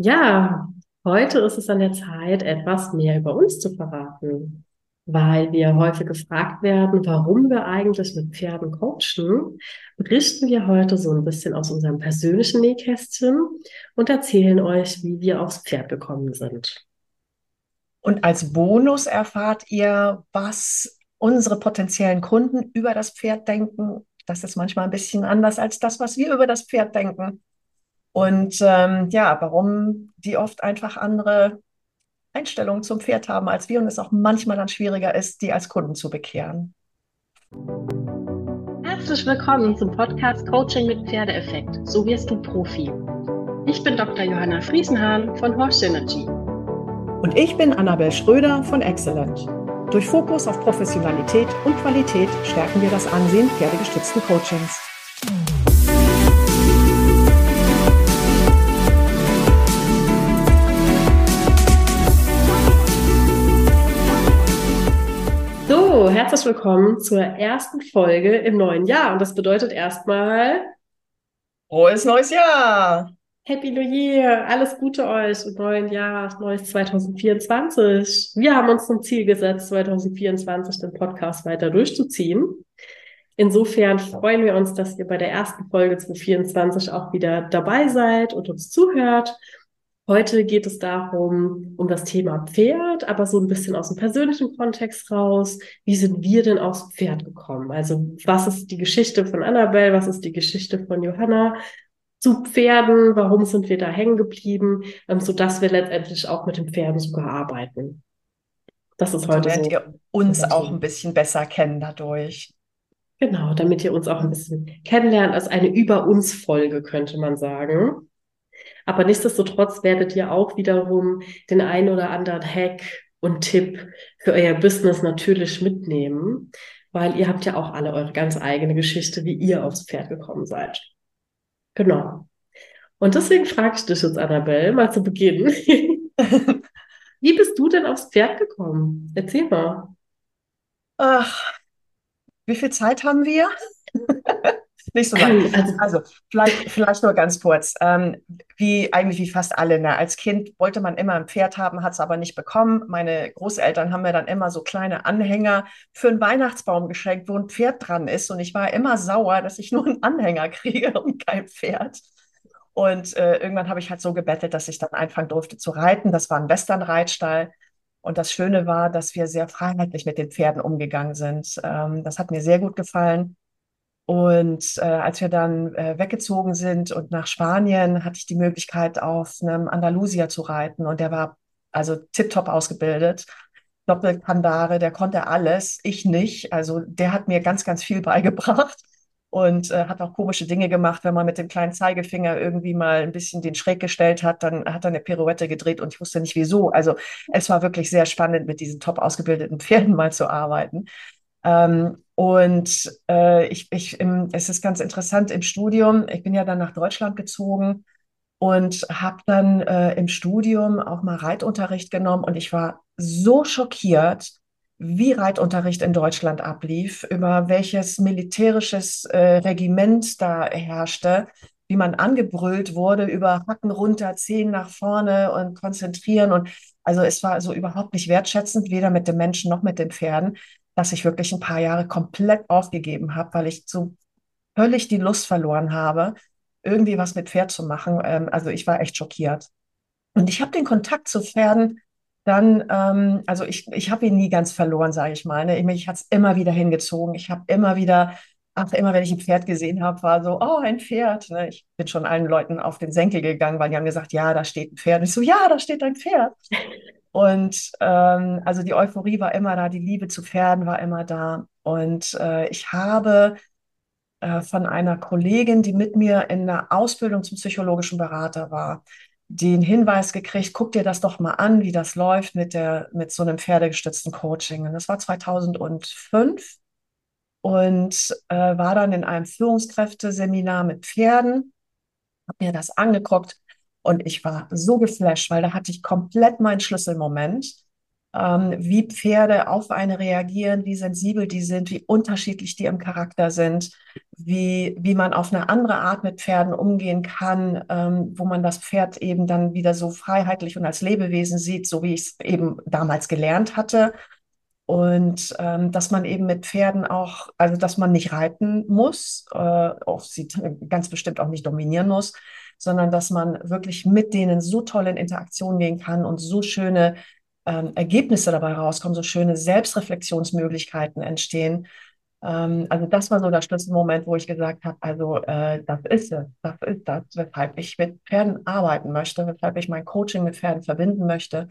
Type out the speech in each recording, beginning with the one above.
Ja, heute ist es an der Zeit, etwas mehr über uns zu verraten, weil wir häufig gefragt werden, warum wir eigentlich mit Pferden coachen. Berichten wir heute so ein bisschen aus unserem persönlichen Nähkästchen und erzählen euch, wie wir aufs Pferd gekommen sind. Und als Bonus erfahrt ihr, was unsere potenziellen Kunden über das Pferd denken. Das ist manchmal ein bisschen anders als das, was wir über das Pferd denken. Und ähm, ja, warum die oft einfach andere Einstellungen zum Pferd haben als wir und es auch manchmal dann schwieriger ist, die als Kunden zu bekehren. Herzlich willkommen zum Podcast Coaching mit Pferdeeffekt. So wirst du Profi. Ich bin Dr. Johanna Friesenhahn von Horse Synergy. Und ich bin Annabel Schröder von Excellent. Durch Fokus auf Professionalität und Qualität stärken wir das Ansehen pferdegestützten Coachings. Herzlich willkommen zur ersten Folge im neuen Jahr. Und das bedeutet erstmal Frohes neues Jahr! Happy New Year! Alles Gute euch im neuen Jahr, neues 2024. Wir haben uns zum Ziel gesetzt, 2024 den Podcast weiter durchzuziehen. Insofern freuen wir uns, dass ihr bei der ersten Folge 2024 auch wieder dabei seid und uns zuhört. Heute geht es darum, um das Thema Pferd, aber so ein bisschen aus dem persönlichen Kontext raus. Wie sind wir denn aufs Pferd gekommen? Also was ist die Geschichte von Annabelle? Was ist die Geschichte von Johanna? Zu Pferden, warum sind wir da hängen geblieben, ähm, so dass wir letztendlich auch mit den Pferden sogar arbeiten. Das ist heute so. ihr uns auch ein bisschen besser kennen dadurch. Genau, damit ihr uns auch ein bisschen kennenlernt, als eine Über uns Folge könnte man sagen. Aber nichtsdestotrotz werdet ihr auch wiederum den einen oder anderen Hack und Tipp für euer Business natürlich mitnehmen, weil ihr habt ja auch alle eure ganz eigene Geschichte, wie ihr aufs Pferd gekommen seid. Genau. Und deswegen frage ich dich jetzt, Annabelle, mal zu Beginn. wie bist du denn aufs Pferd gekommen? Erzähl mal. Ach, wie viel Zeit haben wir? Nicht so lange. Also, also vielleicht, vielleicht nur ganz kurz. Ähm, wie eigentlich wie fast alle. Ne? Als Kind wollte man immer ein Pferd haben, hat es aber nicht bekommen. Meine Großeltern haben mir dann immer so kleine Anhänger für einen Weihnachtsbaum geschenkt, wo ein Pferd dran ist. Und ich war immer sauer, dass ich nur einen Anhänger kriege und kein Pferd. Und äh, irgendwann habe ich halt so gebettelt, dass ich dann anfangen durfte zu reiten. Das war ein Western-Reitstall. Und das Schöne war, dass wir sehr freiheitlich mit den Pferden umgegangen sind. Ähm, das hat mir sehr gut gefallen. Und äh, als wir dann äh, weggezogen sind und nach Spanien, hatte ich die Möglichkeit, auf einem Andalusier zu reiten. Und der war also tiptop ausgebildet. Doppelkandare, der konnte alles, ich nicht. Also der hat mir ganz, ganz viel beigebracht und äh, hat auch komische Dinge gemacht. Wenn man mit dem kleinen Zeigefinger irgendwie mal ein bisschen den schräg gestellt hat, dann hat er eine Pirouette gedreht und ich wusste nicht wieso. Also es war wirklich sehr spannend, mit diesen top ausgebildeten Pferden mal zu arbeiten. Ähm, und äh, ich, ich im, es ist ganz interessant im Studium, ich bin ja dann nach Deutschland gezogen und habe dann äh, im Studium auch mal Reitunterricht genommen und ich war so schockiert, wie Reitunterricht in Deutschland ablief, über welches militärisches äh, Regiment da herrschte, wie man angebrüllt wurde über Hacken runter, Zehen nach vorne und konzentrieren und also es war so überhaupt nicht wertschätzend, weder mit den Menschen noch mit den Pferden dass ich wirklich ein paar Jahre komplett aufgegeben habe, weil ich so völlig die Lust verloren habe, irgendwie was mit Pferd zu machen. Ähm, also ich war echt schockiert. Und ich habe den Kontakt zu Pferden dann, ähm, also ich, ich habe ihn nie ganz verloren, sage ich mal. Ne? Ich, mich hat es immer wieder hingezogen. Ich habe immer wieder, ach, immer wenn ich ein Pferd gesehen habe, war so, oh, ein Pferd. Ne? Ich bin schon allen Leuten auf den Senkel gegangen, weil die haben gesagt, ja, da steht ein Pferd. Und ich so, ja, da steht ein Pferd. Und ähm, also die Euphorie war immer da, die Liebe zu Pferden war immer da. Und äh, ich habe äh, von einer Kollegin, die mit mir in der Ausbildung zum psychologischen Berater war, den Hinweis gekriegt, guck dir das doch mal an, wie das läuft mit, der, mit so einem pferdegestützten Coaching. Und das war 2005 und äh, war dann in einem Führungskräfteseminar mit Pferden, habe mir das angeguckt und ich war so geflasht, weil da hatte ich komplett meinen Schlüsselmoment. ähm, wie Pferde auf eine reagieren, wie sensibel die sind, wie unterschiedlich die im Charakter sind, wie, wie man auf eine andere Art mit Pferden umgehen kann, ähm, wo man das Pferd eben dann wieder so freiheitlich und als Lebewesen sieht, so wie ich es eben damals gelernt hatte. Und ähm, dass man eben mit Pferden auch, also dass man nicht reiten muss, äh, auch sie ganz bestimmt auch nicht dominieren muss, sondern dass man wirklich mit denen so toll in Interaktion gehen kann und so schöne ähm, Ergebnisse dabei rauskommen, so schöne Selbstreflexionsmöglichkeiten entstehen. Ähm, also das war so der Schlüsselmoment, wo ich gesagt habe, also äh, das ist es, das ist das, weshalb ich mit Pferden arbeiten möchte, weshalb ich mein Coaching mit Pferden verbinden möchte.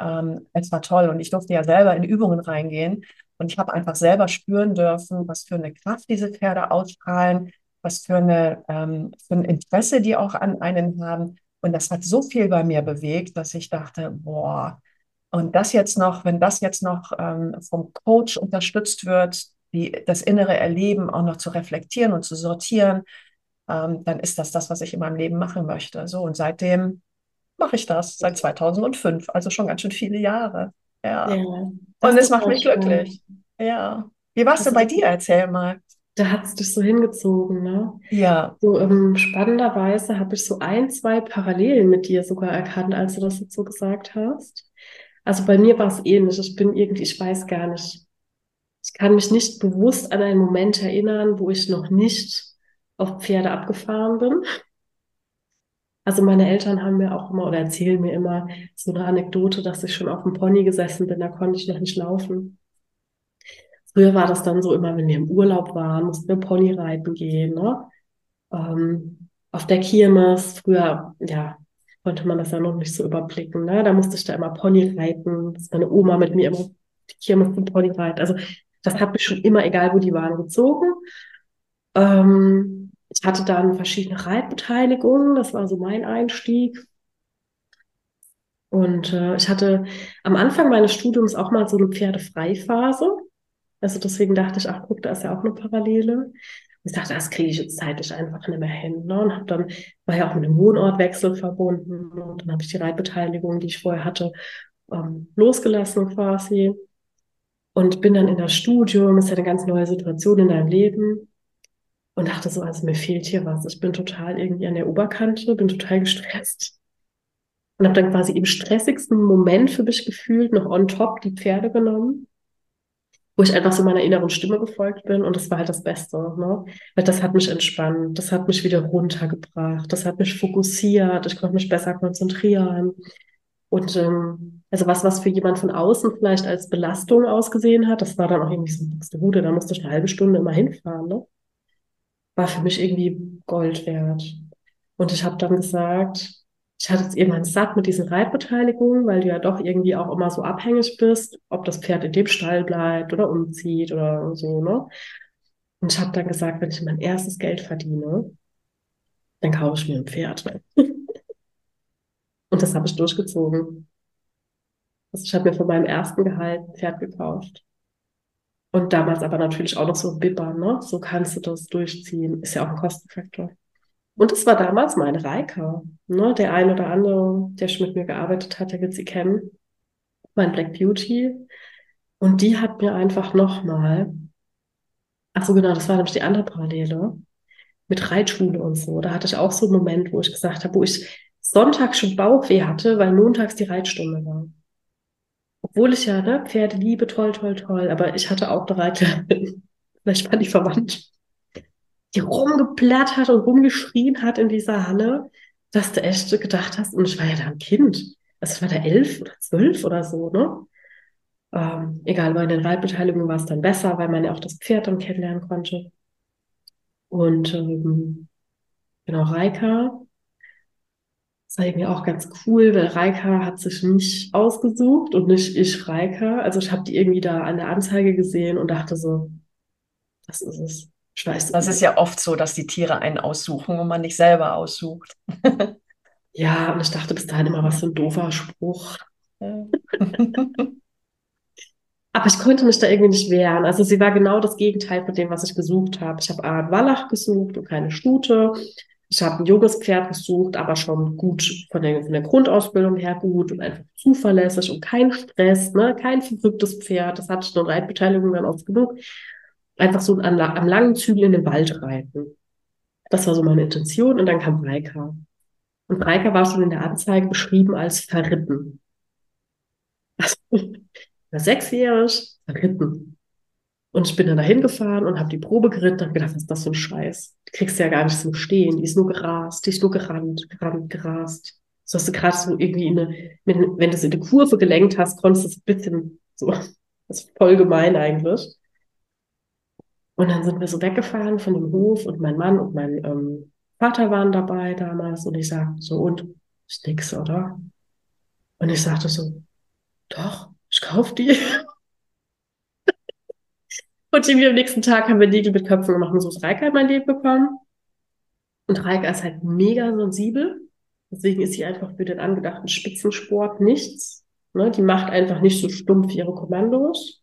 Ähm, es war toll und ich durfte ja selber in Übungen reingehen und ich habe einfach selber spüren dürfen, was für eine Kraft diese Pferde ausstrahlen, was für, eine, ähm, für ein Interesse die auch an einen haben. Und das hat so viel bei mir bewegt, dass ich dachte, boah, und das jetzt noch, wenn das jetzt noch ähm, vom Coach unterstützt wird, die, das innere Erleben auch noch zu reflektieren und zu sortieren, ähm, dann ist das das, was ich in meinem Leben machen möchte. So, und seitdem mache ich das, seit 2005, also schon ganz schön viele Jahre. Ja. ja und es macht mich schön. glücklich. Ja. Wie war es denn bei dir? Erzähl mal. Da hat es dich so hingezogen, ne? Ja. So ähm, spannenderweise habe ich so ein, zwei Parallelen mit dir sogar erkannt, als du das jetzt so gesagt hast. Also bei mir war es ähnlich. Ich bin irgendwie, ich weiß gar nicht. Ich kann mich nicht bewusst an einen Moment erinnern, wo ich noch nicht auf Pferde abgefahren bin. Also meine Eltern haben mir auch immer oder erzählen mir immer so eine Anekdote, dass ich schon auf dem Pony gesessen bin, da konnte ich noch nicht laufen. Früher war das dann so immer, wenn wir im Urlaub waren, mussten wir Pony reiten gehen, ne? Ähm, auf der Kirmes, früher, ja, konnte man das ja noch nicht so überblicken. Ne? Da musste ich da immer Pony reiten, dass meine Oma mit mir immer hier musste Pony reiten. Also das hat mich schon immer, egal wo die waren, gezogen. Ähm, ich hatte dann verschiedene Reitbeteiligungen, das war so mein Einstieg. Und äh, ich hatte am Anfang meines Studiums auch mal so eine Pferdefreiphase. Also deswegen dachte ich, ach guck, da ist ja auch eine Parallele ich dachte, das kriege ich jetzt zeitlich einfach nicht mehr hin. Ne? Und habe dann, war ja auch mit dem Wohnortwechsel verbunden und dann habe ich die Reitbeteiligung, die ich vorher hatte, ähm, losgelassen quasi. Und bin dann in das Studium, das ist ja eine ganz neue Situation in deinem Leben. Und dachte so, also mir fehlt hier was. Ich bin total irgendwie an der Oberkante, bin total gestresst. Und habe dann quasi im stressigsten Moment für mich gefühlt noch on top die Pferde genommen wo ich einfach so meiner inneren Stimme gefolgt bin und das war halt das Beste, ne? Weil das hat mich entspannt, das hat mich wieder runtergebracht, das hat mich fokussiert, ich konnte mich besser konzentrieren. Und ähm, also was, was für jemand von außen vielleicht als Belastung ausgesehen hat, das war dann auch irgendwie so Bude, da musste ich eine halbe Stunde immer hinfahren, ne? War für mich irgendwie Gold wert. Und ich habe dann gesagt, ich hatte es irgendwann satt mit diesen Reitbeteiligungen, weil du ja doch irgendwie auch immer so abhängig bist, ob das Pferd in dem Stall bleibt oder umzieht oder so, ne? Und ich habe dann gesagt, wenn ich mein erstes Geld verdiene, dann kaufe ich mir ein Pferd. Und das habe ich durchgezogen. Also ich habe mir von meinem ersten Gehalt ein Pferd gekauft. Und damals aber natürlich auch noch so Bipper, ne? So kannst du das durchziehen. Ist ja auch ein Kostenfaktor. Und es war damals meine Reika. Ne? Der ein oder andere, der schon mit mir gearbeitet hat, der wird sie kennen. Mein Black Beauty. Und die hat mir einfach nochmal, ach so genau, das war nämlich die andere Parallele, mit Reitschule und so. Da hatte ich auch so einen Moment, wo ich gesagt habe, wo ich Sonntag schon Bauchweh hatte, weil montags die Reitstunde war. Obwohl ich ja, ne, Pferde liebe, toll, toll, toll, aber ich hatte auch eine Reiterin. Vielleicht war die verwandt die rumgeplattert und rumgeschrien hat in dieser Halle, dass du echt gedacht hast, und ich war ja da ein Kind, also ich war da elf oder zwölf oder so, ne? Ähm, egal, bei den Reitbeteiligungen war es dann besser, weil man ja auch das Pferd dann kennenlernen konnte. Und ähm, genau, Reika, das war irgendwie auch ganz cool, weil Reika hat sich nicht ausgesucht und nicht ich Reika. Also ich habe die irgendwie da an der Anzeige gesehen und dachte so, das ist es. Ich weiß, das ist ja oft so, dass die Tiere einen aussuchen und man nicht selber aussucht. ja, und ich dachte bis dahin immer, was für ein doofer Spruch. Aber ich konnte mich da irgendwie nicht wehren. Also sie war genau das Gegenteil von dem, was ich gesucht habe. Ich habe einen Wallach gesucht und keine Stute. Ich habe ein junges Pferd gesucht, aber schon gut von der, von der Grundausbildung her gut und einfach zuverlässig und kein Stress, ne? kein verrücktes Pferd. Das hatte ich eine Reitbeteiligung dann oft genug. Einfach so an, am langen Zügel in den Wald reiten. Das war so meine Intention. Und dann kam Reika. Und Reika war schon in der Anzeige beschrieben als verritten. Also, sechsjährig, verritten. Und ich bin dann dahin gefahren und habe die Probe geritten und habe gedacht, was ist das für ein Scheiß? Die kriegst du ja gar nicht zum Stehen. Die ist nur gerast, die ist nur gerannt, gerannt, gerast. So hast du gerade so irgendwie eine, wenn du sie in die Kurve gelenkt hast, konntest du es ein bisschen so, das ist voll gemein eigentlich. Und dann sind wir so weggefahren von dem Hof und mein Mann und mein ähm, Vater waren dabei damals und ich sagte so, und ist nix, oder? Und ich sagte so, doch, ich kauf die. und irgendwie am nächsten Tag haben wir Nägel mit Köpfen gemacht und so ist Reika in mein Leben bekommen. Und Reika ist halt mega sensibel. Deswegen ist sie einfach für den angedachten Spitzensport nichts. Ne? Die macht einfach nicht so stumpf ihre Kommandos.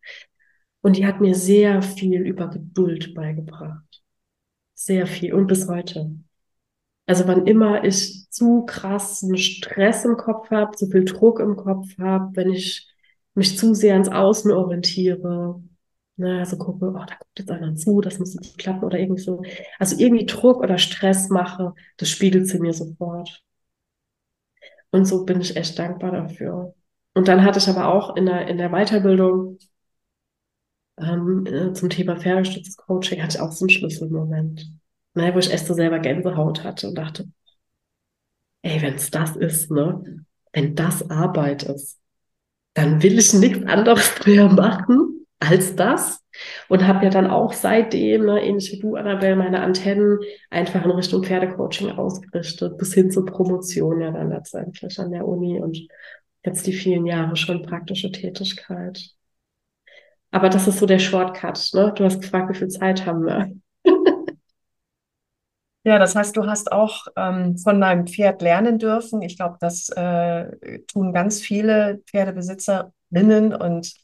Und die hat mir sehr viel über Geduld beigebracht. Sehr viel und bis heute. Also wann immer ich zu krassen Stress im Kopf habe, zu viel Druck im Kopf habe, wenn ich mich zu sehr ins Außen orientiere, ne, also gucke, oh, da guckt jetzt einer zu, das muss jetzt klappen oder irgendwie so. Also irgendwie Druck oder Stress mache, das spiegelt sie mir sofort. Und so bin ich echt dankbar dafür. Und dann hatte ich aber auch in der, in der Weiterbildung ähm, äh, zum Thema pferdestütztes Coaching hatte ich auch so einen Schlüsselmoment, ne, wo ich echt so selber Gänsehaut hatte und dachte, ey, wenn es das ist, ne, wenn das Arbeit ist, dann will ich nichts anderes mehr machen als das. Und habe ja dann auch seitdem, ne, ähnlich wie du, Annabelle, meine Antennen einfach in Richtung Pferdecoaching ausgerichtet, bis hin zur Promotion ja dann letztendlich an der Uni und jetzt die vielen Jahre schon praktische Tätigkeit. Aber das ist so der Shortcut, ne? Du hast gefragt, wie viel Zeit haben wir. Ja, das heißt, du hast auch ähm, von deinem Pferd lernen dürfen. Ich glaube, das äh, tun ganz viele Pferdebesitzerinnen und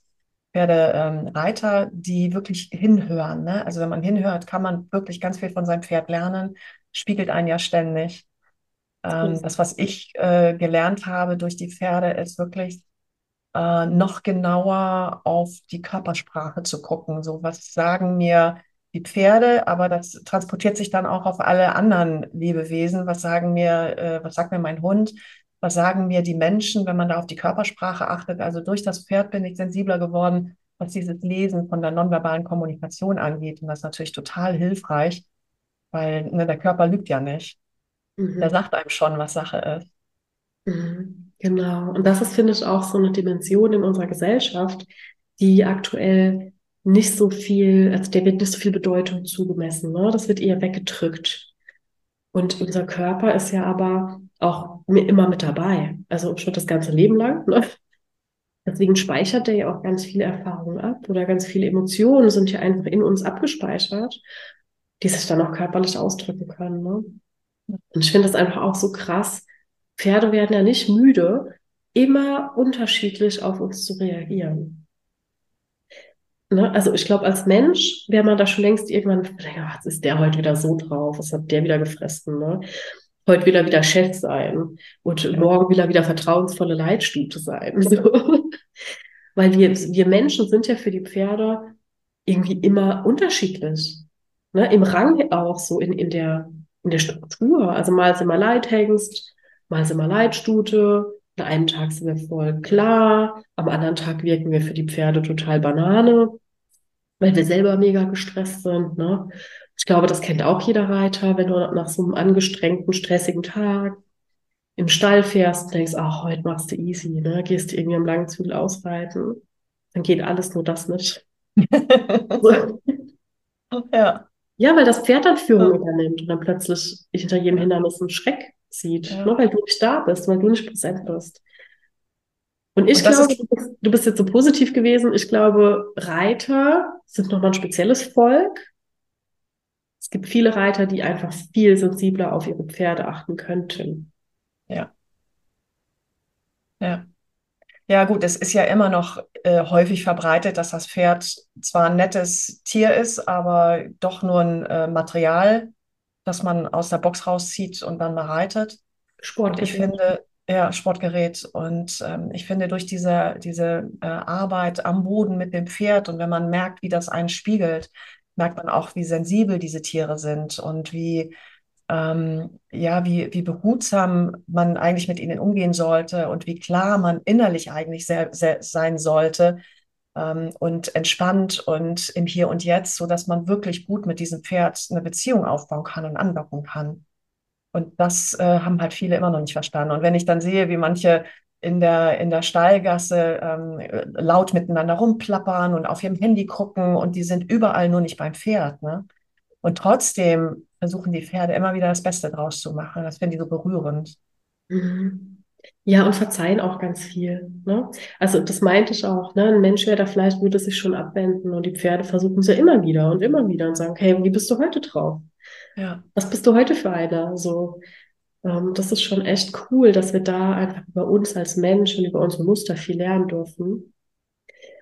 Pferdereiter, ähm, die wirklich hinhören. Ne? Also wenn man hinhört, kann man wirklich ganz viel von seinem Pferd lernen. Spiegelt einen ja ständig. Ähm, das, was ich äh, gelernt habe durch die Pferde, ist wirklich äh, noch genauer auf die Körpersprache zu gucken. So, was sagen mir die Pferde, aber das transportiert sich dann auch auf alle anderen Lebewesen. Was sagen mir, äh, was sagt mir mein Hund? Was sagen mir die Menschen, wenn man da auf die Körpersprache achtet? Also durch das Pferd bin ich sensibler geworden, was dieses Lesen von der nonverbalen Kommunikation angeht. Und das ist natürlich total hilfreich, weil ne, der Körper lügt ja nicht. Mhm. Der sagt einem schon, was Sache ist. Mhm. Genau. Und das ist, finde ich, auch so eine Dimension in unserer Gesellschaft, die aktuell nicht so viel, also der wird nicht so viel Bedeutung zugemessen. Ne? Das wird eher weggedrückt. Und unser Körper ist ja aber auch immer mit dabei. Also schon das ganze Leben lang. Ne? Deswegen speichert der ja auch ganz viele Erfahrungen ab oder ganz viele Emotionen sind ja einfach in uns abgespeichert, die sich dann auch körperlich ausdrücken können. Ne? Und ich finde das einfach auch so krass, Pferde werden ja nicht müde, immer unterschiedlich auf uns zu reagieren. Ne? Also ich glaube, als Mensch wäre man da schon längst irgendwann, ja, was ist der heute wieder so drauf? Was hat der wieder gefressen? Ne? Heute wieder wieder Chef sein und morgen wieder wieder vertrauensvolle Leitstute sein. So. Weil wir, wir Menschen sind ja für die Pferde irgendwie immer unterschiedlich. Ne? Im Rang auch so in, in, der, in der Struktur. Also mal sind wir Leithengst, Mal sind wir Leitstute, an einem Tag sind wir voll klar, am anderen Tag wirken wir für die Pferde total Banane, weil wir selber mega gestresst sind. Ne? Ich glaube, das kennt auch jeder Reiter, wenn du nach so einem angestrengten, stressigen Tag im Stall fährst und denkst, ach, heute machst du easy, ne? gehst du irgendwie am langen Zügel ausreiten, dann geht alles nur das nicht. so. Ja. Ja, weil das Pferd dann Führung ja. übernimmt und dann plötzlich hinter jedem Hindernis ein Schreck sieht, ja. ne, weil du nicht da bist, weil du nicht präsent bist. Und ich und glaube, du bist, du bist jetzt so positiv gewesen. Ich glaube, Reiter sind nochmal ein spezielles Volk. Es gibt viele Reiter, die einfach viel sensibler auf ihre Pferde achten könnten. Ja. Ja. Ja, gut, es ist ja immer noch äh, häufig verbreitet, dass das Pferd zwar ein nettes Tier ist, aber doch nur ein äh, Material dass man aus der Box rauszieht und dann mal reitet. Und ich finde, ja, Sportgerät. Und ähm, ich finde, durch diese, diese äh, Arbeit am Boden mit dem Pferd und wenn man merkt, wie das einen spiegelt, merkt man auch, wie sensibel diese Tiere sind und wie, ähm, ja, wie, wie behutsam man eigentlich mit ihnen umgehen sollte und wie klar man innerlich eigentlich sehr, sehr sein sollte und entspannt und im Hier und Jetzt, so dass man wirklich gut mit diesem Pferd eine Beziehung aufbauen kann und andocken kann. Und das äh, haben halt viele immer noch nicht verstanden. Und wenn ich dann sehe, wie manche in der, in der Stallgasse ähm, laut miteinander rumplappern und auf ihrem Handy gucken und die sind überall nur nicht beim Pferd. Ne? Und trotzdem versuchen die Pferde immer wieder das Beste draus zu machen. Das finde ich so berührend. Mhm. Ja, und verzeihen auch ganz viel. Ne? Also das meinte ich auch. Ne? Ein Mensch wäre da vielleicht, würde sich schon abwenden und die Pferde versuchen es ja immer wieder und immer wieder und sagen, hey, wie bist du heute drauf? Ja. Was bist du heute für einer? So, ähm, das ist schon echt cool, dass wir da einfach über uns als Mensch und über unsere Muster viel lernen dürfen.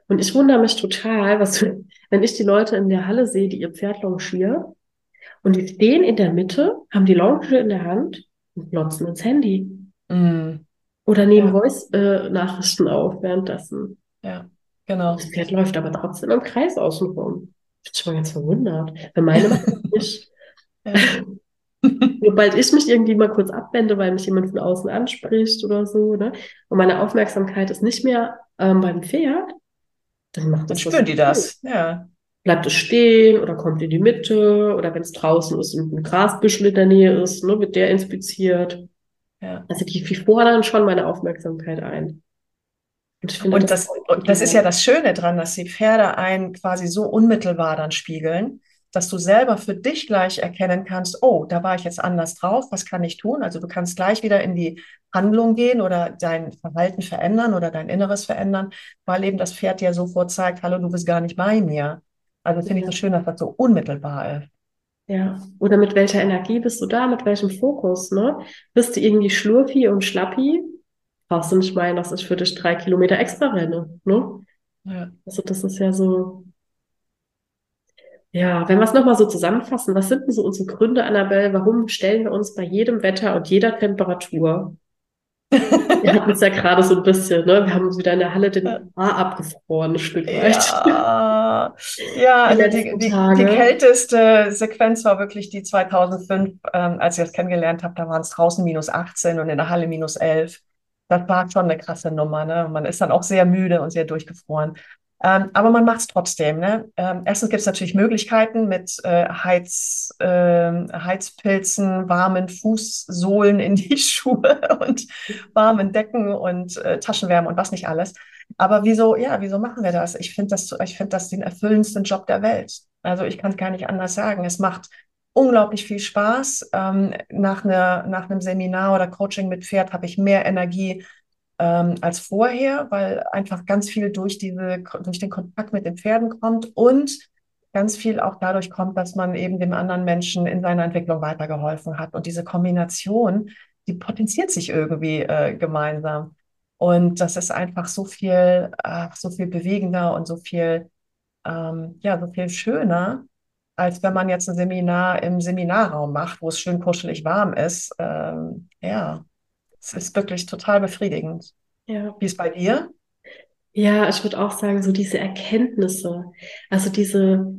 Und ich wundere mich total, was, wenn ich die Leute in der Halle sehe, die ihr Pferd longieren und die stehen in der Mitte, haben die Longe in der Hand und glotzen ins Handy. Mm. Oder nehmen ja. Voice-Nachrichten auf währenddessen. Ja, genau. Das Pferd läuft aber trotzdem im Kreis außenrum. Ich bin schon ganz verwundert. Bei meine macht nicht. Ja. Sobald ich mich irgendwie mal kurz abwende, weil mich jemand von außen anspricht oder so, ne? Und meine Aufmerksamkeit ist nicht mehr ähm, beim Pferd, dann macht das. Dann spüren die das, ja. Bleibt es stehen oder kommt in die Mitte oder wenn es draußen ist und ein Grasbüschel in der Nähe ist, ne, wird der inspiziert. Ja. Also die, die fordern schon meine Aufmerksamkeit ein. Und, finde, und das, das, das ist ja das Schöne dran, dass die Pferde einen quasi so unmittelbar dann spiegeln, dass du selber für dich gleich erkennen kannst, oh, da war ich jetzt anders drauf, was kann ich tun? Also du kannst gleich wieder in die Handlung gehen oder dein Verhalten verändern oder dein Inneres verändern, weil eben das Pferd dir sofort zeigt, hallo, du bist gar nicht bei mir. Also finde ja. ich so schön, dass das so unmittelbar ist. Ja, oder mit welcher Energie bist du da, mit welchem Fokus, ne? Bist du irgendwie schlurfi und schlappi? Brauchst du nicht meinen, dass ich für dich drei Kilometer extra renne, ne? Ja. Also das ist ja so, ja, wenn wir es nochmal so zusammenfassen, was sind denn so unsere Gründe, Annabelle? Warum stellen wir uns bei jedem Wetter und jeder Temperatur? Wir hatten es ja gerade so ein bisschen, ne? Wir haben uns wieder in der Halle den Haar abgefroren, ein Stück weit. Ja, ja die, die, die, kälteste Sequenz war wirklich die 2005, ähm, als ich das kennengelernt habe. Da waren es draußen minus 18 und in der Halle minus 11. Das war schon eine krasse Nummer. Ne? Man ist dann auch sehr müde und sehr durchgefroren. Ähm, aber man macht es trotzdem. Ne? Ähm, erstens gibt es natürlich Möglichkeiten mit äh, Heiz, äh, Heizpilzen, warmen Fußsohlen in die Schuhe und warmen Decken und äh, Taschenwärme und was nicht alles. Aber wieso, ja, wieso machen wir das? Ich finde das, ich das den erfüllendsten Job der Welt. Also ich kann es gar nicht anders sagen. Es macht unglaublich viel Spaß. Ähm, nach, einer, nach einem Seminar oder Coaching mit Pferd habe ich mehr Energie ähm, als vorher, weil einfach ganz viel durch diese, durch den Kontakt mit den Pferden kommt und ganz viel auch dadurch kommt, dass man eben dem anderen Menschen in seiner Entwicklung weitergeholfen hat. Und diese Kombination, die potenziert sich irgendwie äh, gemeinsam. Und das ist einfach so viel, äh, so viel bewegender und so viel, ähm, ja, so viel schöner, als wenn man jetzt ein Seminar im Seminarraum macht, wo es schön kuschelig warm ist. Ähm, ja. Es ist wirklich total befriedigend. Ja. Wie ist bei dir? Ja, ich würde auch sagen, so diese Erkenntnisse, also diese,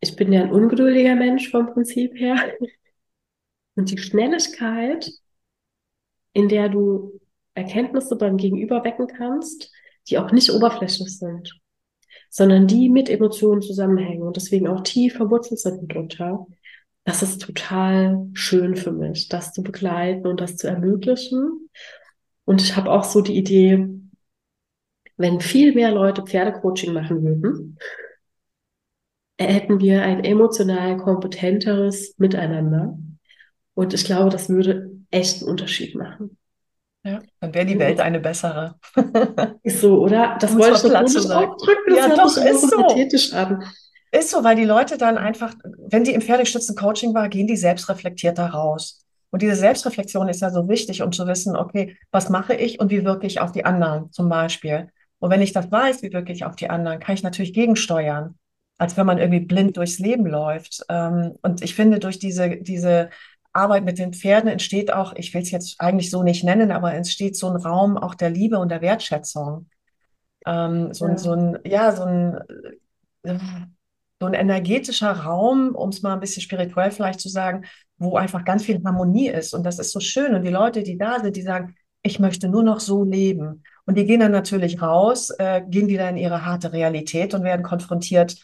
ich bin ja ein ungeduldiger Mensch vom Prinzip her. Und die Schnelligkeit, in der du Erkenntnisse beim Gegenüber wecken kannst, die auch nicht oberflächlich sind, sondern die mit Emotionen zusammenhängen und deswegen auch tief verwurzelt sind mitunter, das ist total schön für mich, das zu begleiten und das zu ermöglichen. Und ich habe auch so die Idee, wenn viel mehr Leute Pferdecoaching machen würden, hätten wir ein emotional kompetenteres Miteinander. Und ich glaube, das würde echt einen Unterschied machen. Ja, dann wäre die Welt eine bessere. ist so, oder? Das wollte ich so komisch ausdrücken. Das ja, doch, ist so. pathetisch an. Ist so, weil die Leute dann einfach, wenn die im Pferdestützen-Coaching war, gehen die selbstreflektiert da raus. Und diese Selbstreflexion ist ja so wichtig, um zu wissen, okay, was mache ich und wie wirke ich auf die anderen zum Beispiel. Und wenn ich das weiß, wie wirke ich auf die anderen, kann ich natürlich gegensteuern. als wenn man irgendwie blind durchs Leben läuft. Ähm, und ich finde, durch diese, diese Arbeit mit den Pferden entsteht auch, ich will es jetzt eigentlich so nicht nennen, aber entsteht so ein Raum auch der Liebe und der Wertschätzung. Ähm, so, ja. ein, so ein, ja, so ein, äh, so ein energetischer Raum, um es mal ein bisschen spirituell vielleicht zu sagen, wo einfach ganz viel Harmonie ist. Und das ist so schön. Und die Leute, die da sind, die sagen, ich möchte nur noch so leben. Und die gehen dann natürlich raus, äh, gehen wieder in ihre harte Realität und werden konfrontiert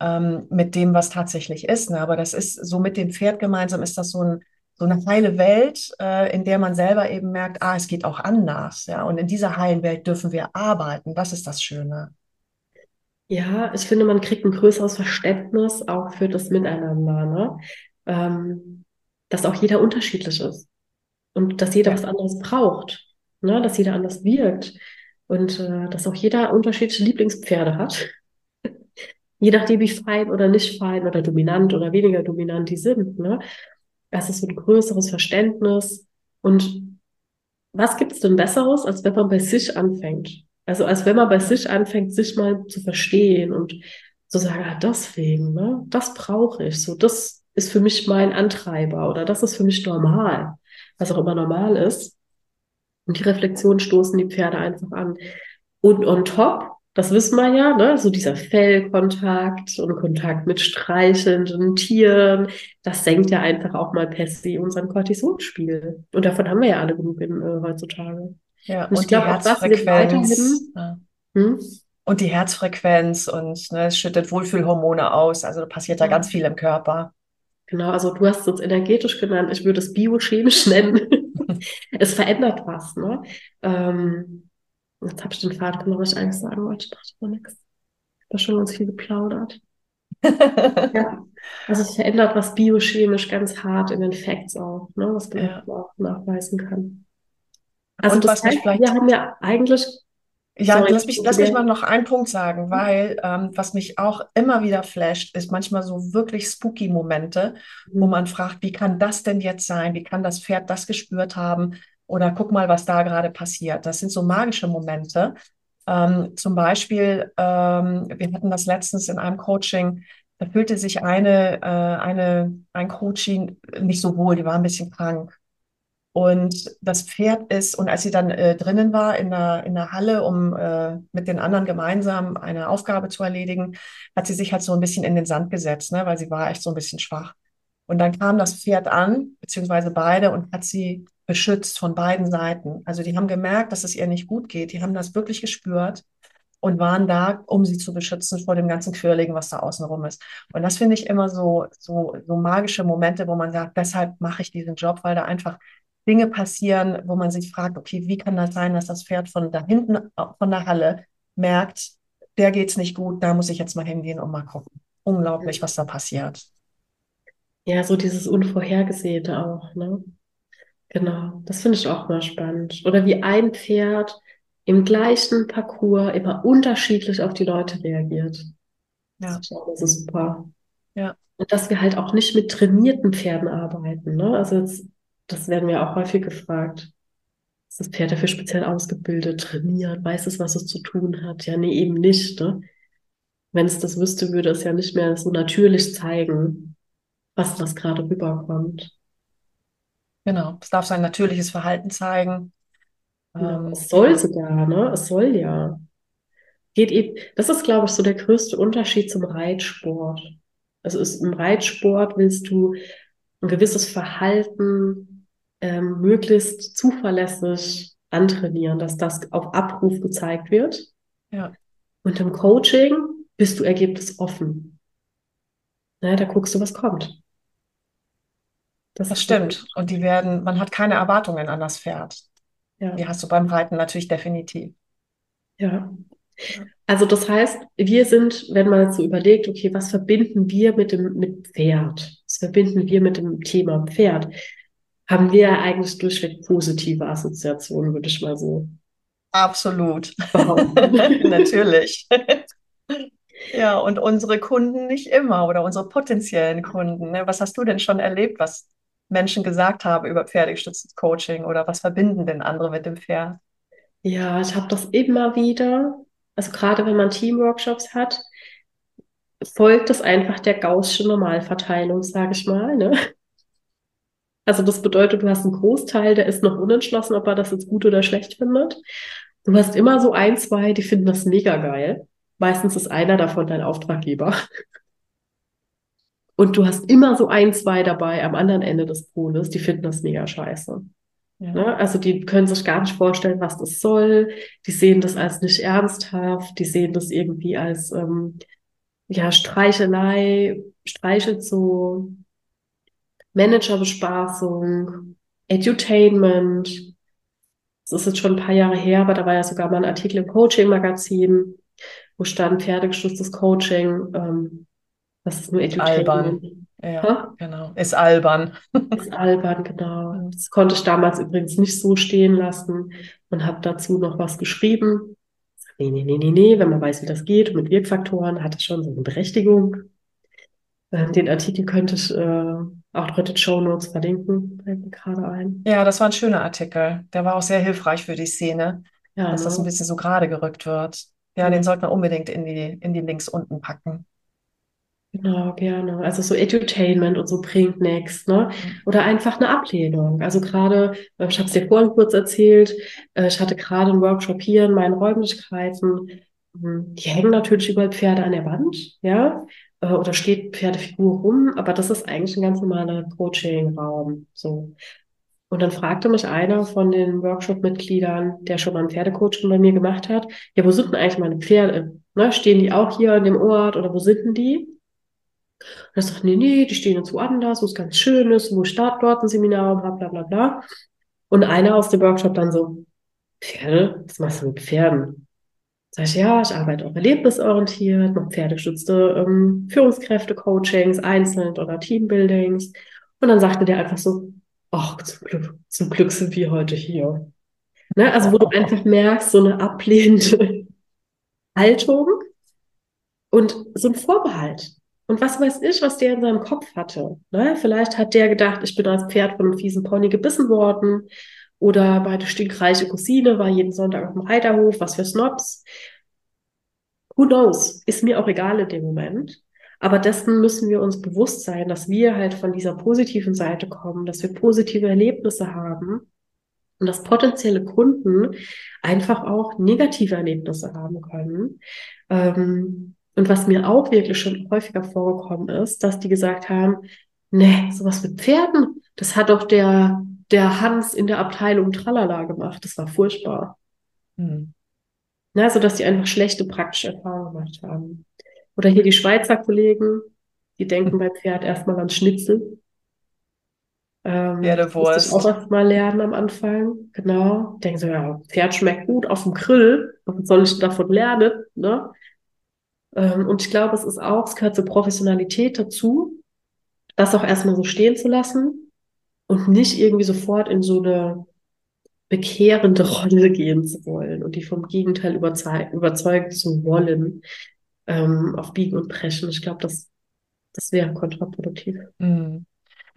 ähm, mit dem, was tatsächlich ist. Ne? Aber das ist so mit dem Pferd gemeinsam, ist das so, ein, so eine heile Welt, äh, in der man selber eben merkt, ah, es geht auch anders. Ja? Und in dieser heilen Welt dürfen wir arbeiten. Das ist das Schöne. Ja, ich finde, man kriegt ein größeres Verständnis auch für das Miteinander, ne? Ähm, dass auch jeder unterschiedlich ist und dass jeder ja. was anderes braucht, ne? dass jeder anders wirkt und äh, dass auch jeder unterschiedliche Lieblingspferde hat. Je nachdem, wie fein oder nicht fein oder dominant oder weniger dominant die sind. Ne? Das ist so ein größeres Verständnis. Und was gibt es denn Besseres, als wenn man bei sich anfängt? Also als wenn man bei sich anfängt, sich mal zu verstehen und zu sagen, ah, deswegen, ne? das brauche ich. So, das ist für mich mein Antreiber oder das ist für mich normal, was auch immer normal ist. Und die Reflexion stoßen die Pferde einfach an. Und on top das wissen wir ja, ne? so dieser Fellkontakt und Kontakt mit streichelnden Tieren, das senkt ja einfach auch mal per se unseren Cortisolspiegel. Und davon haben wir ja alle genug in, äh, heutzutage. Ja, und, und ich glaube, auch das wird weiterhin. Ja. Hm? Und die Herzfrequenz und ne, es schüttet Wohlfühlhormone aus. Also da passiert ja. da ganz viel im Körper. Genau, also du hast es energetisch genannt, ich würde es biochemisch nennen. es verändert was. Ne? Ähm, Jetzt habe ich den Faden verloren, was ich eigentlich sagen wollte. Ich dachte aber nichts. Ich habe schon ganz viel geplaudert. ja. Also es verändert was biochemisch ganz hart in den Facts auch, ne, was man ja. auch nachweisen kann. Also Und das heißt, wir haben ja eigentlich ja, Sorry, lass mich, lass mich mal noch einen Punkt sagen, mhm. weil ähm, was mich auch immer wieder flasht, ist manchmal so wirklich spooky Momente, mhm. wo man fragt, wie kann das denn jetzt sein? Wie kann das Pferd das gespürt haben? oder guck mal, was da gerade passiert. Das sind so magische Momente. Ähm, zum Beispiel, ähm, wir hatten das letztens in einem Coaching, da fühlte sich eine, äh, eine, ein Coaching nicht so wohl, die war ein bisschen krank. Und das Pferd ist, und als sie dann äh, drinnen war in der, in der Halle, um äh, mit den anderen gemeinsam eine Aufgabe zu erledigen, hat sie sich halt so ein bisschen in den Sand gesetzt, ne, weil sie war echt so ein bisschen schwach. Und dann kam das Pferd an, beziehungsweise beide, und hat sie beschützt von beiden Seiten. Also die haben gemerkt, dass es ihr nicht gut geht. Die haben das wirklich gespürt und waren da, um sie zu beschützen vor dem ganzen Quirligen, was da außenrum ist. Und das finde ich immer so, so, so magische Momente, wo man sagt, deshalb mache ich diesen Job, weil da einfach Dinge passieren, wo man sich fragt, okay, wie kann das sein, dass das Pferd von da hinten, von der Halle merkt, der geht's nicht gut, da muss ich jetzt mal hingehen und mal gucken. Unglaublich, was da passiert. Ja, so dieses Unvorhergesehene auch, ne? Genau, das finde ich auch mal spannend. Oder wie ein Pferd im gleichen Parcours immer unterschiedlich auf die Leute reagiert. Ja. Das ist super. Ja. Und dass wir halt auch nicht mit trainierten Pferden arbeiten. Ne? Also jetzt, das werden wir auch häufig gefragt. Ist das Pferd dafür speziell ausgebildet, trainiert, weiß es, was es zu tun hat? Ja, nee, eben nicht. Ne? Wenn es das wüsste, würde es ja nicht mehr so natürlich zeigen, was das gerade rüberkommt. Genau, es darf sein natürliches Verhalten zeigen. Ja, ähm, es soll sogar, ne? Es soll ja. Geht eben, das ist, glaube ich, so der größte Unterschied zum Reitsport. Also ist, im Reitsport willst du ein gewisses Verhalten ähm, möglichst zuverlässig antrainieren, dass das auf Abruf gezeigt wird. Ja. Und im Coaching bist du ergebnisoffen. Na, da guckst du, was kommt. Das, das stimmt. Und die werden, man hat keine Erwartungen an das Pferd. Ja. Die hast du beim Reiten natürlich definitiv. Ja. Also das heißt, wir sind, wenn man so überlegt, okay, was verbinden wir mit dem mit Pferd? Was verbinden wir mit dem Thema Pferd? Haben wir eigentlich durchweg positive Assoziationen, würde ich mal so. Absolut. Natürlich. ja, und unsere Kunden nicht immer oder unsere potenziellen Kunden. Ne? Was hast du denn schon erlebt, was Menschen gesagt haben über pferdegestütztes Coaching oder was verbinden denn andere mit dem Pferd? Ja, ich habe das immer wieder, also gerade wenn man Teamworkshops hat, folgt es einfach der Gaußschen Normalverteilung, sage ich mal. Ne? Also das bedeutet, du hast einen Großteil, der ist noch unentschlossen, ob er das jetzt gut oder schlecht findet. Du hast immer so ein, zwei, die finden das mega geil. Meistens ist einer davon dein Auftraggeber. Und du hast immer so ein, zwei dabei am anderen Ende des Poles, die finden das mega scheiße. Ja. Ne? Also die können sich gar nicht vorstellen, was das soll. Die sehen das als nicht ernsthaft. Die sehen das irgendwie als ähm, ja Streichelei, streichelt so Managerbespaßung, Edutainment. Das ist jetzt schon ein paar Jahre her, aber da war ja sogar mal ein Artikel im Coaching-Magazin, wo stand pferdegestütztes Coaching. Ähm, das ist nur Edutainment. Albern. Ja, ha? genau. Ist albern. Ist albern, genau. Das konnte ich damals übrigens nicht so stehen lassen und habe dazu noch was geschrieben. Nee, nee, nee, nee, nee, wenn man weiß, wie das geht, mit Wirkfaktoren, hat es schon so eine Berechtigung. Ähm, den Artikel könnte ich äh, auch heute Show Notes verlinken, fällt mir gerade ein. Ja, das war ein schöner Artikel. Der war auch sehr hilfreich für die Szene, ja, dass ne? das ein bisschen so gerade gerückt wird. Ja, mhm. den sollten wir unbedingt in die, in die Links unten packen. Genau, gerne. Also so Edutainment und so bringt nichts, ne? Mhm. Oder einfach eine Ablehnung. Also gerade, äh, ich habe es dir vorhin kurz erzählt, äh, ich hatte gerade einen Workshop hier in meinen Räumlichkeiten. Hm, die hängen natürlich überall Pferde an der Wand, ja, äh, oder steht Pferdefigur rum, aber das ist eigentlich ein ganz normaler Coaching-Raum, so. Und dann fragte mich einer von den Workshop-Mitgliedern, der schon mal ein Pferdecoaching bei mir gemacht hat, ja, wo sind denn eigentlich meine Pferde? Ne, stehen die auch hier in dem Ort oder wo sind denn die? Und er sagt, nee, nee, die stehen jetzt woanders, wo es ganz schön ist, wo startet dort ein Seminar, bla, bla, bla, bla. Und einer aus dem Workshop dann so, Pferde? Was machst du mit Pferden? Sag ich, ja, ich arbeite auch erlebnisorientiert, mache pferdegestützte ähm, Führungskräfte-Coachings, einzeln oder Teambuildings. Und dann sagte der einfach so, ach, zum Glück, zum Glück sind wir heute hier. Ne? Also wo du einfach merkst, so eine ablehnende Haltung und so ein Vorbehalt. Und was weiß ich, was der in seinem Kopf hatte. Ne? Vielleicht hat der gedacht, ich bin als Pferd von einem fiesen Pony gebissen worden. Oder meine stinkreiche Cousine war jeden Sonntag auf dem Reiterhof. Was für Snobs. Who knows? Ist mir auch egal in dem Moment. Aber dessen müssen wir uns bewusst sein, dass wir halt von dieser positiven Seite kommen, dass wir positive Erlebnisse haben und dass potenzielle Kunden einfach auch negative Erlebnisse haben können. Ähm, und was mir auch wirklich schon häufiger vorgekommen ist, dass die gesagt haben, nee, sowas mit Pferden, das hat doch der, der Hans in der Abteilung Tralala gemacht. Das war furchtbar. Hm. Na, also, dass die einfach schlechte praktische Erfahrungen gemacht haben. Oder hier die Schweizer Kollegen, die denken bei Pferd erstmal an Schnitzel. Ähm, Pferdewurst. Das auch was mal lernen am Anfang. Genau. Denken so, ja, Pferd schmeckt gut auf dem Grill. Was soll ich davon lernen? Ne? Ähm, und ich glaube, es ist auch, es gehört zur Professionalität dazu, das auch erstmal so stehen zu lassen und nicht irgendwie sofort in so eine bekehrende Rolle gehen zu wollen und die vom Gegenteil überzeugen, zu wollen, ähm, auf Biegen und Brechen. Ich glaube, das, das wäre kontraproduktiv. Mhm.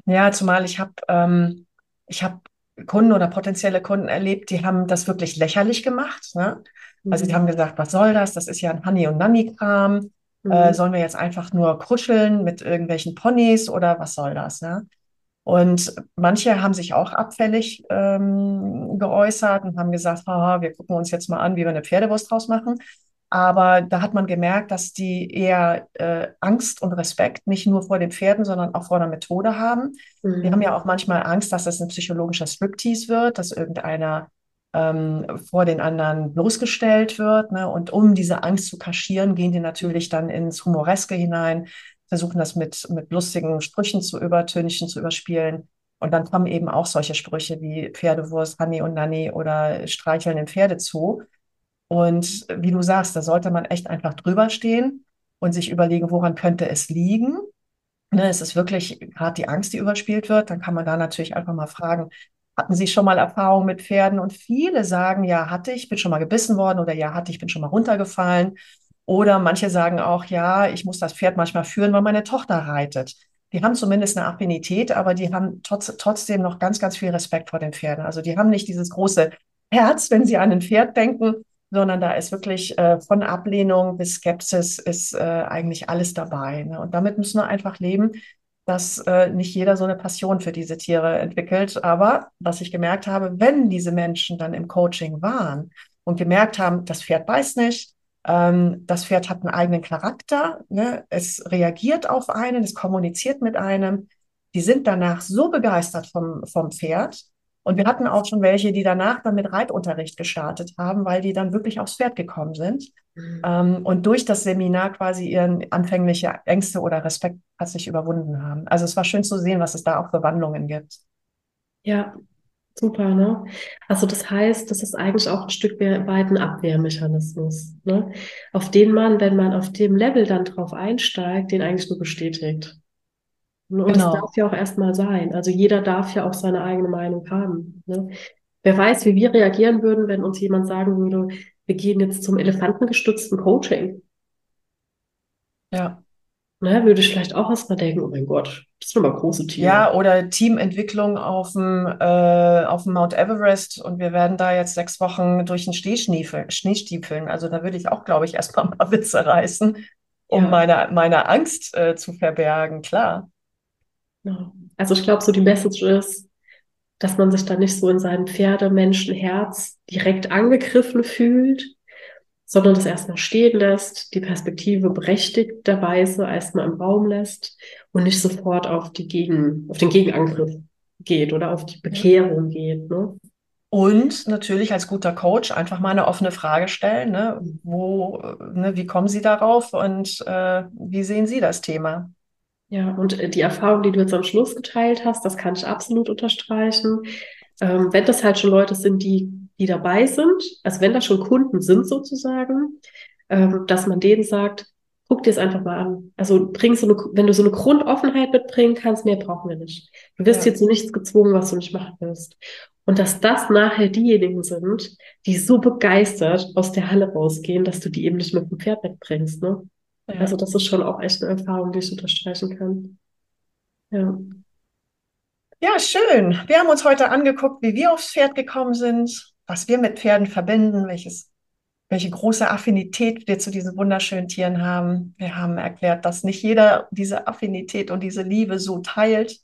Ja, zumal ich habe ähm, ich habe Kunden oder potenzielle Kunden erlebt, die haben das wirklich lächerlich gemacht. Ne? Also die mhm. haben gesagt, was soll das? Das ist ja ein Honey- und Nanny-Kram. Äh, mhm. Äh, sollen wir jetzt einfach nur kuscheln mit irgendwelchen Ponys oder was soll das? Ne? Und manche haben sich auch abfällig ähm, geäußert und haben gesagt, haha, wir gucken uns jetzt mal an, wie wir eine Pferdewurst draus machen. Aber da hat man gemerkt, dass die eher äh, Angst und Respekt nicht nur vor den Pferden, sondern auch vor der Methode haben. Mhm. Wir haben ja auch manchmal Angst, dass es ein psychologischer Striptease wird, dass irgendeiner ähm, vor den anderen bloßgestellt wird. Ne? Und um diese Angst zu kaschieren, gehen die natürlich dann ins Humoreske hinein, versuchen das mit, mit lustigen Sprüchen zu übertünchen, zu überspielen. Und dann kommen eben auch solche Sprüche wie Pferdewurst, Hanni und Nanni oder streicheln den Pferde zu. Und wie du sagst, da sollte man echt einfach drüber stehen und sich überlegen, woran könnte es liegen. Ne, es ist wirklich gerade die Angst, die überspielt wird. Dann kann man da natürlich einfach mal fragen, hatten Sie schon mal Erfahrung mit Pferden? Und viele sagen, ja, hatte ich, bin schon mal gebissen worden oder ja, hatte ich, bin schon mal runtergefallen. Oder manche sagen auch, ja, ich muss das Pferd manchmal führen, weil meine Tochter reitet. Die haben zumindest eine Affinität, aber die haben trotz, trotzdem noch ganz, ganz viel Respekt vor den Pferden. Also die haben nicht dieses große Herz, wenn sie an ein Pferd denken, sondern da ist wirklich äh, von Ablehnung bis Skepsis ist äh, eigentlich alles dabei. Ne? Und damit müssen wir einfach leben, dass äh, nicht jeder so eine Passion für diese Tiere entwickelt. Aber was ich gemerkt habe, wenn diese Menschen dann im Coaching waren und gemerkt haben, das Pferd beißt nicht, ähm, das Pferd hat einen eigenen Charakter, ne? es reagiert auf einen, es kommuniziert mit einem, die sind danach so begeistert vom, vom Pferd. Und wir hatten auch schon welche, die danach dann mit Reitunterricht gestartet haben, weil die dann wirklich aufs Pferd gekommen sind. Mhm. Ähm, und durch das Seminar quasi ihren anfängliche Ängste oder Respekt hat sich überwunden haben. Also es war schön zu sehen, was es da auch für Wandlungen gibt. Ja, super, ne? Also das heißt, das ist eigentlich auch ein Stück weit ein Abwehrmechanismus, ne? Auf den man, wenn man auf dem Level dann drauf einsteigt, den eigentlich nur bestätigt. Und genau. das darf ja auch erstmal sein. Also jeder darf ja auch seine eigene Meinung haben. Ne? Wer weiß, wie wir reagieren würden, wenn uns jemand sagen würde, wir gehen jetzt zum elefantengestützten Coaching. Ja. Ne, würde ich vielleicht auch erstmal denken, oh mein Gott, das sind aber große Tiere. Ja, oder Teamentwicklung auf dem, äh, auf dem Mount Everest und wir werden da jetzt sechs Wochen durch den Schneestiefeln. Also da würde ich auch, glaube ich, erstmal ein paar Witze reißen, um ja. meine, meine Angst äh, zu verbergen, klar. Ja. Also ich glaube, so die Message ist, dass man sich da nicht so in seinem Pferdemenschenherz direkt angegriffen fühlt, sondern das erstmal stehen lässt, die Perspektive berechtigterweise erstmal im Raum lässt und nicht sofort auf die Gegen, auf den Gegenangriff geht oder auf die Bekehrung geht. Ne? Und natürlich als guter Coach einfach mal eine offene Frage stellen. Ne? Wo, ne, wie kommen Sie darauf und äh, wie sehen Sie das Thema? Ja, und äh, die Erfahrung, die du jetzt am Schluss geteilt hast, das kann ich absolut unterstreichen. Ähm, wenn das halt schon Leute sind, die, die dabei sind, also wenn das schon Kunden sind sozusagen, ähm, dass man denen sagt, guck dir es einfach mal an. Also bring so eine, wenn du so eine Grundoffenheit mitbringen kannst, mehr brauchen wir nicht. Du wirst ja. jetzt zu nichts gezwungen, was du nicht machen wirst. Und dass das nachher diejenigen sind, die so begeistert aus der Halle rausgehen, dass du die eben nicht mit dem Pferd wegbringst, ne? Ja. Also das ist schon auch echt eine Erfahrung, die ich unterstreichen kann. Ja. Ja, schön. Wir haben uns heute angeguckt, wie wir aufs Pferd gekommen sind, was wir mit Pferden verbinden, welches, welche große Affinität wir zu diesen wunderschönen Tieren haben. Wir haben erklärt, dass nicht jeder diese Affinität und diese Liebe so teilt,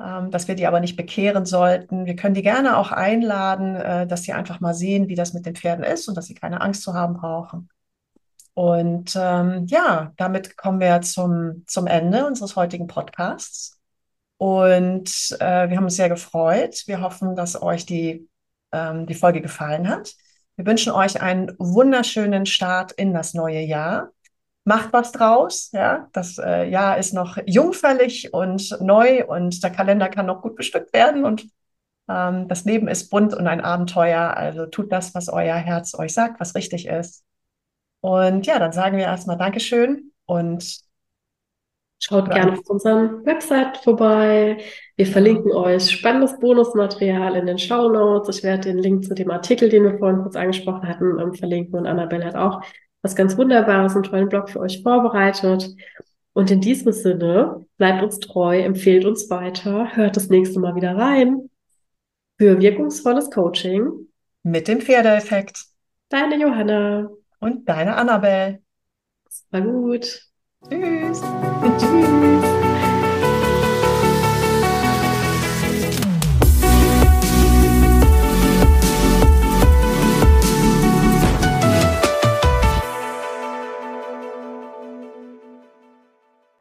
ähm, dass wir die aber nicht bekehren sollten. Wir können die gerne auch einladen, äh, dass sie einfach mal sehen, wie das mit den Pferden ist und dass sie keine Angst zu haben brauchen. Und ähm, ja, damit kommen wir zum, zum Ende unseres heutigen Podcasts. Und äh, wir haben uns sehr gefreut. Wir hoffen, dass euch die, ähm, die Folge gefallen hat. Wir wünschen euch einen wunderschönen Start in das neue Jahr. Macht was draus. Ja, das äh, Jahr ist noch jungfällig und neu und der Kalender kann noch gut bestückt werden und ähm, das Leben ist bunt und ein Abenteuer. Also tut das, was euer Herz euch sagt, was richtig ist. Und ja, dann sagen wir erstmal Dankeschön und Schaut gerne auf unserem Website vorbei. Wir verlinken euch spannendes Bonusmaterial in den Show Notes. Ich werde den Link zu dem Artikel, den wir vorhin kurz angesprochen hatten, ähm, verlinken. Und Annabelle hat auch was ganz Wunderbares, einen tollen Blog für euch vorbereitet. Und in diesem Sinne, bleibt uns treu, empfehlt uns weiter, hört das nächste Mal wieder rein für wirkungsvolles Coaching. Mit dem Pferdeeffekt. Deine Johanna. Und deine Annabelle. War gut. Tschüss. Tschüss.